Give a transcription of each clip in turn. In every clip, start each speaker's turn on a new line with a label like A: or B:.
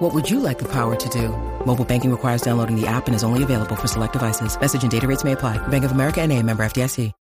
A: What would you like the power to do? Mobile banking requires downloading the app and is only available for select devices. Message and data rates may apply. Bank of America and a member FDIC.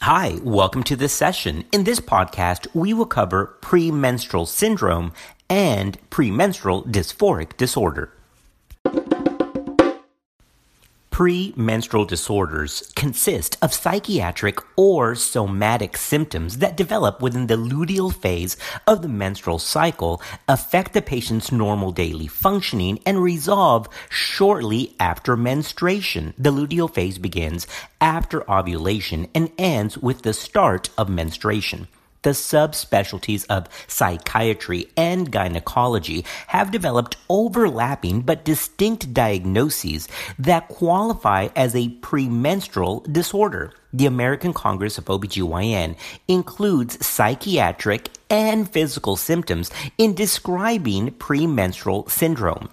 B: Hi, welcome to this session. In this podcast, we will cover premenstrual syndrome and premenstrual dysphoric disorder. Premenstrual disorders consist of psychiatric or somatic symptoms that develop within the luteal phase of the menstrual cycle, affect the patient's normal daily functioning, and resolve shortly after menstruation. The luteal phase begins after ovulation and ends with the start of menstruation the subspecialties of psychiatry and gynecology have developed overlapping but distinct diagnoses that qualify as a premenstrual disorder. The American Congress of OBGYN includes psychiatric and physical symptoms in describing premenstrual syndrome.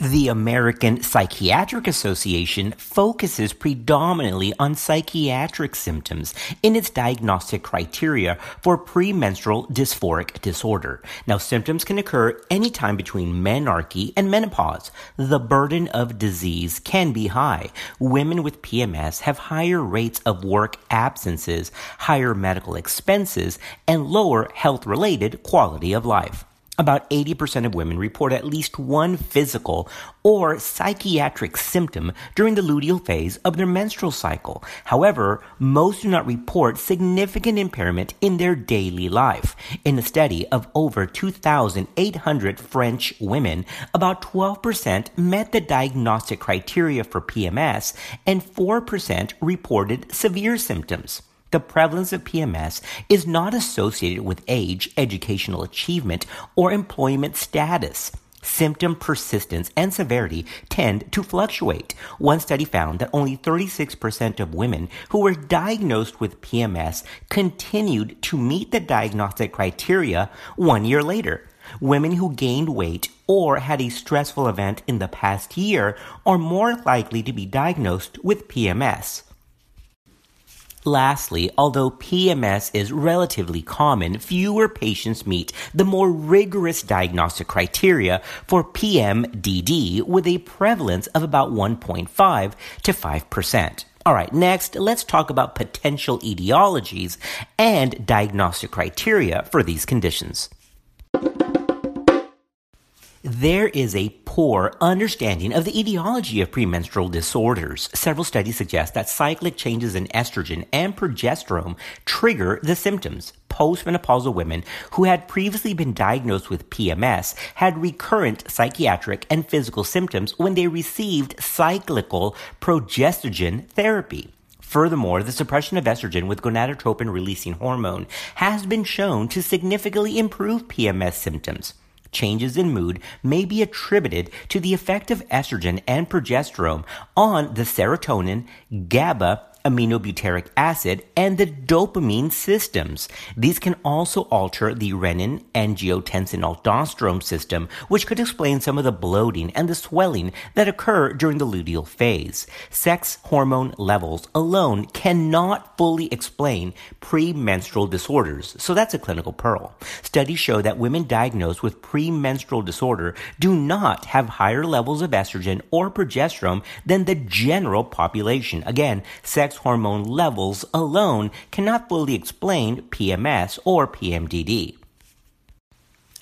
B: The American Psychiatric Association focuses predominantly on psychiatric symptoms in its diagnostic criteria for premenstrual dysphoric disorder. Now, symptoms can occur anytime between menarche and menopause. The burden of disease can be high. Women with PMS have higher rates of work absences, higher medical expenses, and lower health related quality of life. About 80% of women report at least one physical or psychiatric symptom during the luteal phase of their menstrual cycle. However, most do not report significant impairment in their daily life. In a study of over 2,800 French women, about 12% met the diagnostic criteria for PMS and 4% reported severe symptoms. The prevalence of PMS is not associated with age, educational achievement, or employment status. Symptom persistence and severity tend to fluctuate. One study found that only 36% of women who were diagnosed with PMS continued to meet the diagnostic criteria one year later. Women who gained weight or had a stressful event in the past year are more likely to be diagnosed with PMS. Lastly, although PMS is relatively common, fewer patients meet the more rigorous diagnostic criteria for PMDD with a prevalence of about 1.5 to 5%. All right, next, let's talk about potential etiologies and diagnostic criteria for these conditions there is a poor understanding of the etiology of premenstrual disorders. Several studies suggest that cyclic changes in estrogen and progesterone trigger the symptoms. Postmenopausal women who had previously been diagnosed with PMS had recurrent psychiatric and physical symptoms when they received cyclical progestogen therapy. Furthermore, the suppression of estrogen with gonadotropin releasing hormone has been shown to significantly improve PMS symptoms changes in mood may be attributed to the effect of estrogen and progesterone on the serotonin, GABA, aminobutyric acid, and the dopamine systems. These can also alter the renin, angiotensin aldosterone system, which could explain some of the bloating and the swelling that occur during the luteal phase. Sex hormone levels alone cannot fully explain premenstrual disorders, so that's a clinical pearl. Studies show that women diagnosed with premenstrual disorder do not have higher levels of estrogen or progesterone than the general population. Again, sex sex hormone levels alone cannot fully explain PMS or PMDD.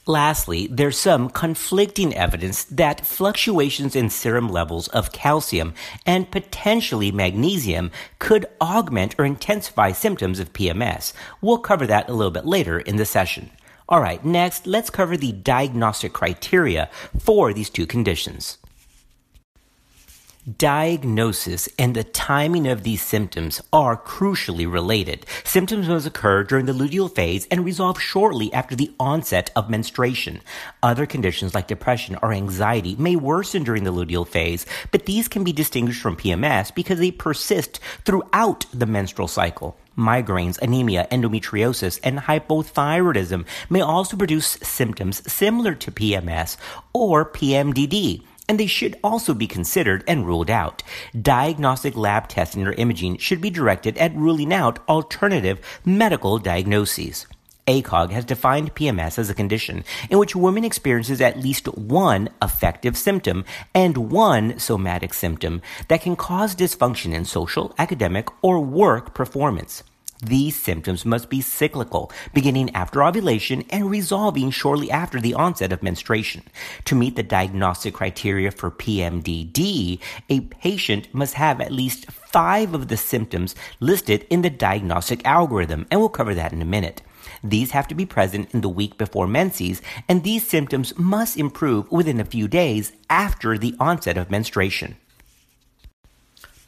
B: Lastly, there's some conflicting evidence that fluctuations in serum levels of calcium and potentially magnesium could augment or intensify symptoms of PMS. We'll cover that a little bit later in the session. All right, next, let's cover the diagnostic criteria for these two conditions. Diagnosis and the timing of these symptoms are crucially related. Symptoms must occur during the luteal phase and resolve shortly after the onset of menstruation. Other conditions like depression or anxiety may worsen during the luteal phase, but these can be distinguished from PMS because they persist throughout the menstrual cycle. Migraines, anemia, endometriosis, and hypothyroidism may also produce symptoms similar to PMS or PMDD and they should also be considered and ruled out. Diagnostic lab testing or imaging should be directed at ruling out alternative medical diagnoses. ACOG has defined PMS as a condition in which a woman experiences at least one affective symptom and one somatic symptom that can cause dysfunction in social, academic, or work performance. These symptoms must be cyclical, beginning after ovulation and resolving shortly after the onset of menstruation. To meet the diagnostic criteria for PMDD, a patient must have at least five of the symptoms listed in the diagnostic algorithm, and we'll cover that in a minute. These have to be present in the week before menses, and these symptoms must improve within a few days after the onset of menstruation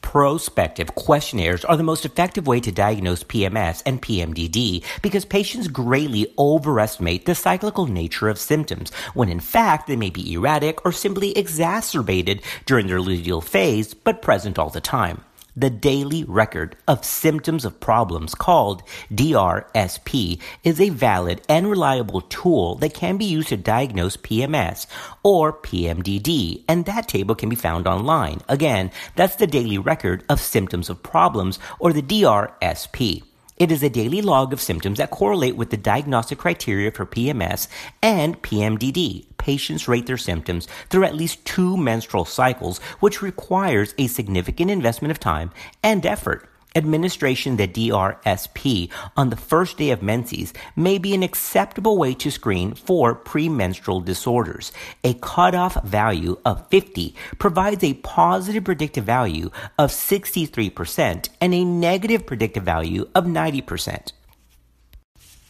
B: prospective questionnaires are the most effective way to diagnose PMS and PMDD because patients greatly overestimate the cyclical nature of symptoms when in fact they may be erratic or simply exacerbated during their luteal phase but present all the time the daily record of symptoms of problems called DRSP is a valid and reliable tool that can be used to diagnose PMS or PMDD, and that table can be found online. Again, that's the daily record of symptoms of problems or the DRSP. It is a daily log of symptoms that correlate with the diagnostic criteria for PMS and PMDD. Patients rate their symptoms through at least two menstrual cycles, which requires a significant investment of time and effort. Administration the DRSP on the first day of menses may be an acceptable way to screen for premenstrual disorders. A cutoff value of 50 provides a positive predictive value of 63% and a negative predictive value of 90%.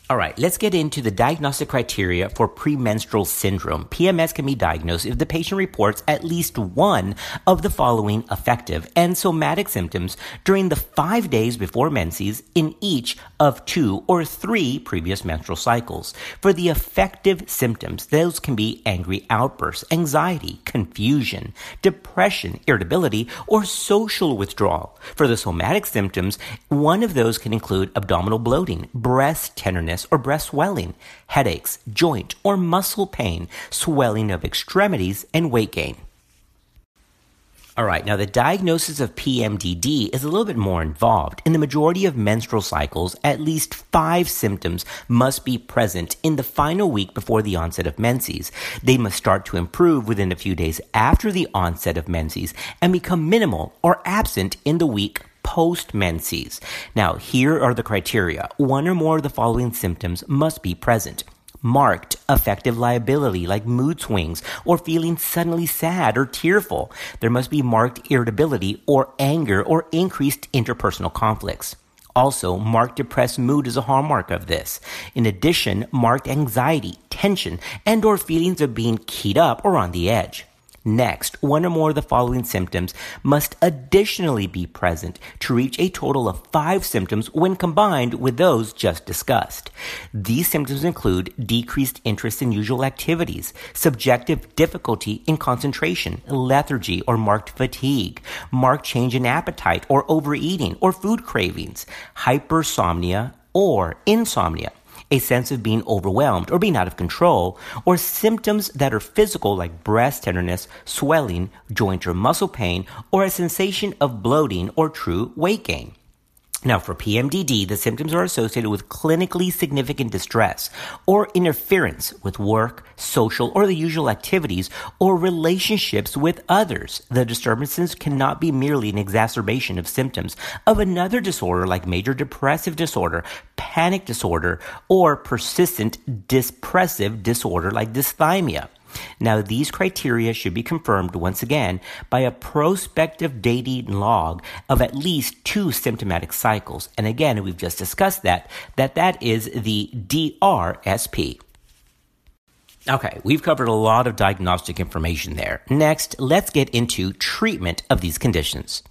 B: All right, let's get into the diagnostic criteria for premenstrual syndrome. PMS can be diagnosed if the patient reports at least one of the following affective and somatic symptoms during the five days before menses in each of two or three previous menstrual cycles. For the affective symptoms, those can be angry outbursts, anxiety, confusion, depression, irritability, or social withdrawal. For the somatic symptoms, one of those can include abdominal bloating, breast tenderness, or breast swelling, headaches, joint or muscle pain, swelling of extremities, and weight gain. All right, now the diagnosis of PMDD is a little bit more involved. In the majority of menstrual cycles, at least five symptoms must be present in the final week before the onset of menses. They must start to improve within a few days after the onset of menses and become minimal or absent in the week post. Now, here are the criteria. One or more of the following symptoms must be present marked affective lability like mood swings or feeling suddenly sad or tearful. There must be marked irritability or anger or increased interpersonal conflicts. Also, marked depressed mood is a hallmark of this. In addition, marked anxiety, tension, and or feelings of being keyed up or on the edge. Next, one or more of the following symptoms must additionally be present to reach a total of five symptoms when combined with those just discussed. These symptoms include decreased interest in usual activities, subjective difficulty in concentration, lethargy or marked fatigue, marked change in appetite or overeating or food cravings, hypersomnia or insomnia a sense of being overwhelmed or being out of control, or symptoms that are physical like breast tenderness, swelling, joint or muscle pain, or a sensation of bloating or true weight gain. Now, for PMDD, the symptoms are associated with clinically significant distress or interference with work, social, or the usual activities or relationships with others. The disturbances cannot be merely an exacerbation of symptoms of another disorder like major depressive disorder, panic disorder, or persistent depressive disorder like dysthymia. Now, these criteria should be confirmed once again by a prospective dating log of at least two symptomatic cycles. And again, we've just discussed that, that that is the DRSP. Okay, we've covered a lot of diagnostic information there. Next, let's get into treatment of these conditions.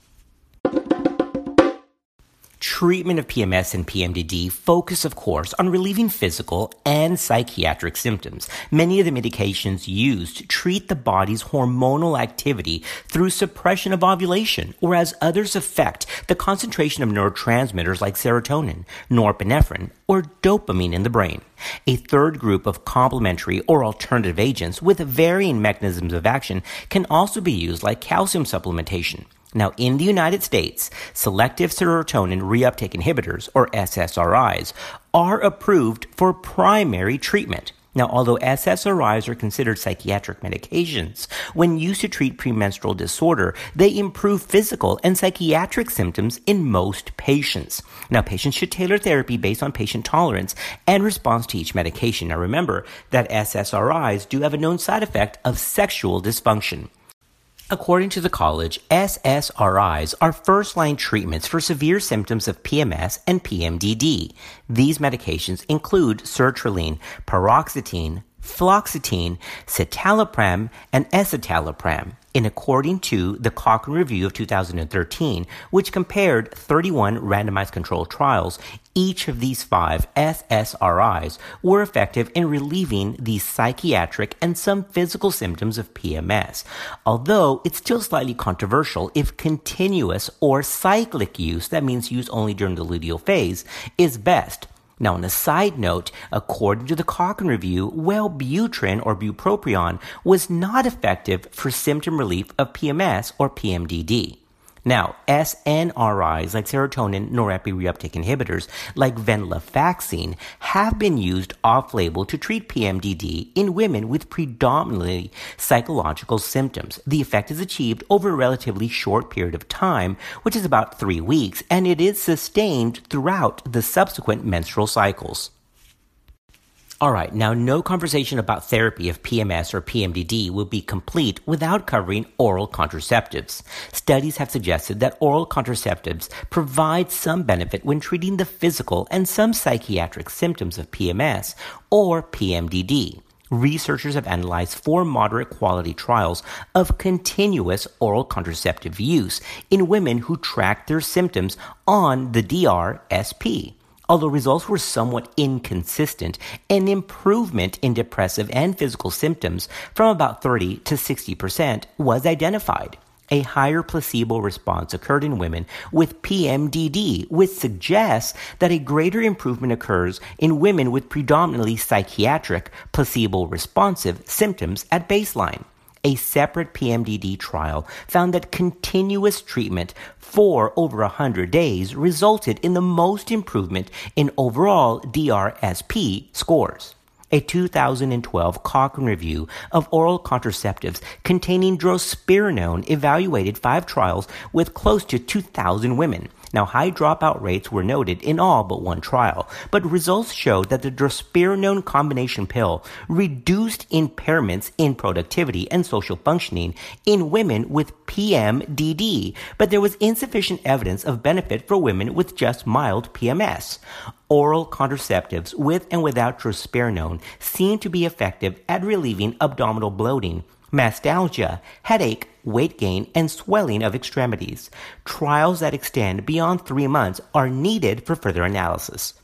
B: Treatment of PMS and PMDD focus, of course, on relieving physical and psychiatric symptoms. Many of the medications used treat the body's hormonal activity through suppression of ovulation, whereas others affect the concentration of neurotransmitters like serotonin, norepinephrine, or dopamine in the brain. A third group of complementary or alternative agents with varying mechanisms of action can also be used like calcium supplementation. Now, in the United States, selective serotonin reuptake inhibitors, or SSRIs, are approved for primary treatment. Now, although SSRIs are considered psychiatric medications, when used to treat premenstrual disorder, they improve physical and psychiatric symptoms in most patients. Now, patients should tailor therapy based on patient tolerance and response to each medication. Now, remember that SSRIs do have a known side effect of sexual dysfunction. According to the college, SSRIs are first line treatments for severe symptoms of PMS and PMDD. These medications include sertraline, paroxetine, fluoxetine, citalopram, and escitalopram in according to the Cochrane Review of 2013, which compared 31 randomized controlled trials, each of these five SSRIs were effective in relieving the psychiatric and some physical symptoms of PMS, although it's still slightly controversial if continuous or cyclic use, that means use only during the luteal phase, is best. Now, on a side note, according to the Cochrane Review, Wellbutrin or bupropion was not effective for symptom relief of PMS or PMDD. Now, SNRIs like serotonin norepinephrine reuptake inhibitors like venlafaxine have been used off-label to treat PMDD in women with predominantly psychological symptoms. The effect is achieved over a relatively short period of time, which is about three weeks, and it is sustained throughout the subsequent menstrual cycles. All right, now no conversation about therapy of PMS or PMDD will be complete without covering oral contraceptives. Studies have suggested that oral contraceptives provide some benefit when treating the physical and some psychiatric symptoms of PMS or PMDD. Researchers have analyzed four moderate quality trials of continuous oral contraceptive use in women who tracked their symptoms on the DRSP. Although results were somewhat inconsistent, an improvement in depressive and physical symptoms from about 30 to 60% was identified. A higher placebo response occurred in women with PMDD, which suggests that a greater improvement occurs in women with predominantly psychiatric placebo responsive symptoms at baseline a separate PMDD trial found that continuous treatment for over 100 days resulted in the most improvement in overall DRSP scores. A 2012 Cochrane review of oral contraceptives containing drospirenone evaluated five trials with close to 2,000 women now, high dropout rates were noted in all but one trial, but results showed that the drospirenone combination pill reduced impairments in productivity and social functioning in women with PMDD, but there was insufficient evidence of benefit for women with just mild PMS. Oral contraceptives with and without drospirenone seem to be effective at relieving abdominal bloating, mastalgia, headache, weight gain, and swelling of extremities. Trials that extend beyond three months are needed for further analysis.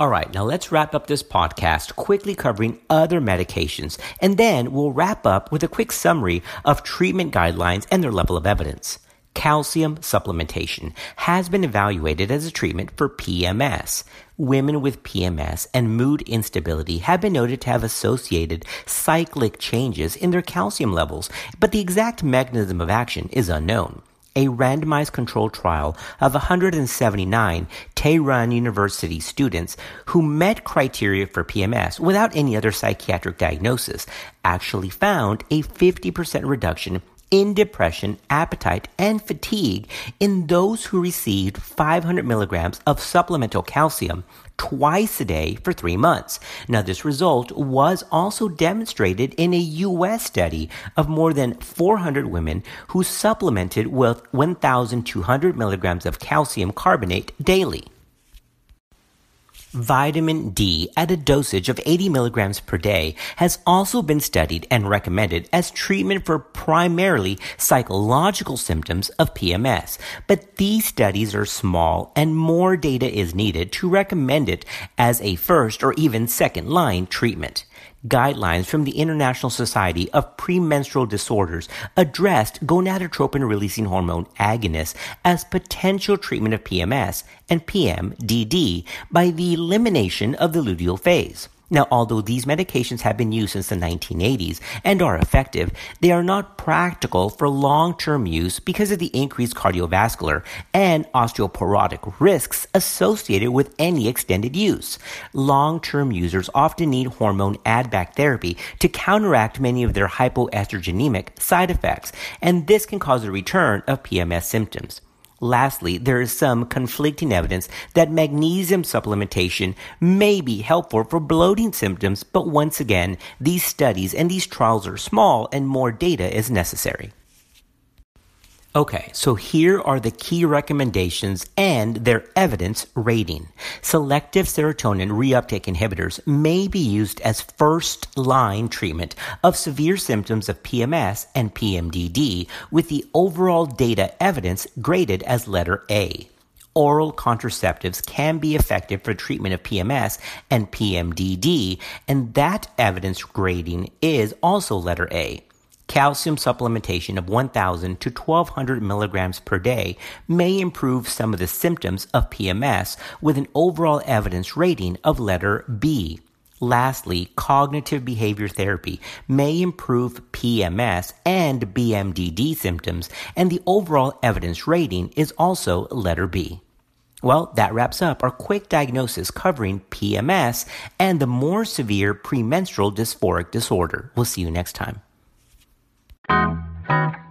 B: All right, now let's wrap up this podcast quickly covering other medications, and then we'll wrap up with a quick summary of treatment guidelines and their level of evidence calcium supplementation has been evaluated as a treatment for PMS. Women with PMS and mood instability have been noted to have associated cyclic changes in their calcium levels, but the exact mechanism of action is unknown a randomized controlled trial of 179 Tehran University students who met criteria for PMS without any other psychiatric diagnosis actually found a 50% reduction in depression, appetite, and fatigue in those who received 500 milligrams of supplemental calcium twice a day for three months. Now, this result was also demonstrated in a U.S. study of more than 400 women who supplemented with 1,200 milligrams of calcium carbonate daily. Vitamin D at a dosage of 80 milligrams per day has also been studied and recommended as treatment for primarily psychological symptoms of PMS. But these studies are small and more data is needed to recommend it as a first or even second line treatment guidelines from the International Society of Premenstrual Disorders addressed gonadotropin releasing hormone agonists as potential treatment of PMS and PMDD by the elimination of the luteal phase. Now, although these medications have been used since the 1980s and are effective, they are not practical for long-term use because of the increased cardiovascular and osteoporotic risks associated with any extended use. Long-term users often need hormone add-back therapy to counteract many of their hypoestrogenic side effects, and this can cause a return of PMS symptoms. Lastly, there is some conflicting evidence that magnesium supplementation may be helpful for bloating symptoms, but once again, these studies and these trials are small and more data is necessary. Okay, so here are the key recommendations and their evidence rating. Selective serotonin reuptake inhibitors may be used as first line treatment of severe symptoms of PMS and PMDD with the overall data evidence graded as letter A. Oral contraceptives can be effective for treatment of PMS and PMDD, and that evidence grading is also letter A. Calcium supplementation of 1,000 to 1,200 milligrams per day may improve some of the symptoms of PMS with an overall evidence rating of letter B. Lastly, cognitive behavior therapy may improve PMS and PMDD symptoms, and the overall evidence rating is also letter B. Well, that wraps up our quick diagnosis covering PMS and the more severe premenstrual dysphoric disorder. We'll see you next time. Thank you.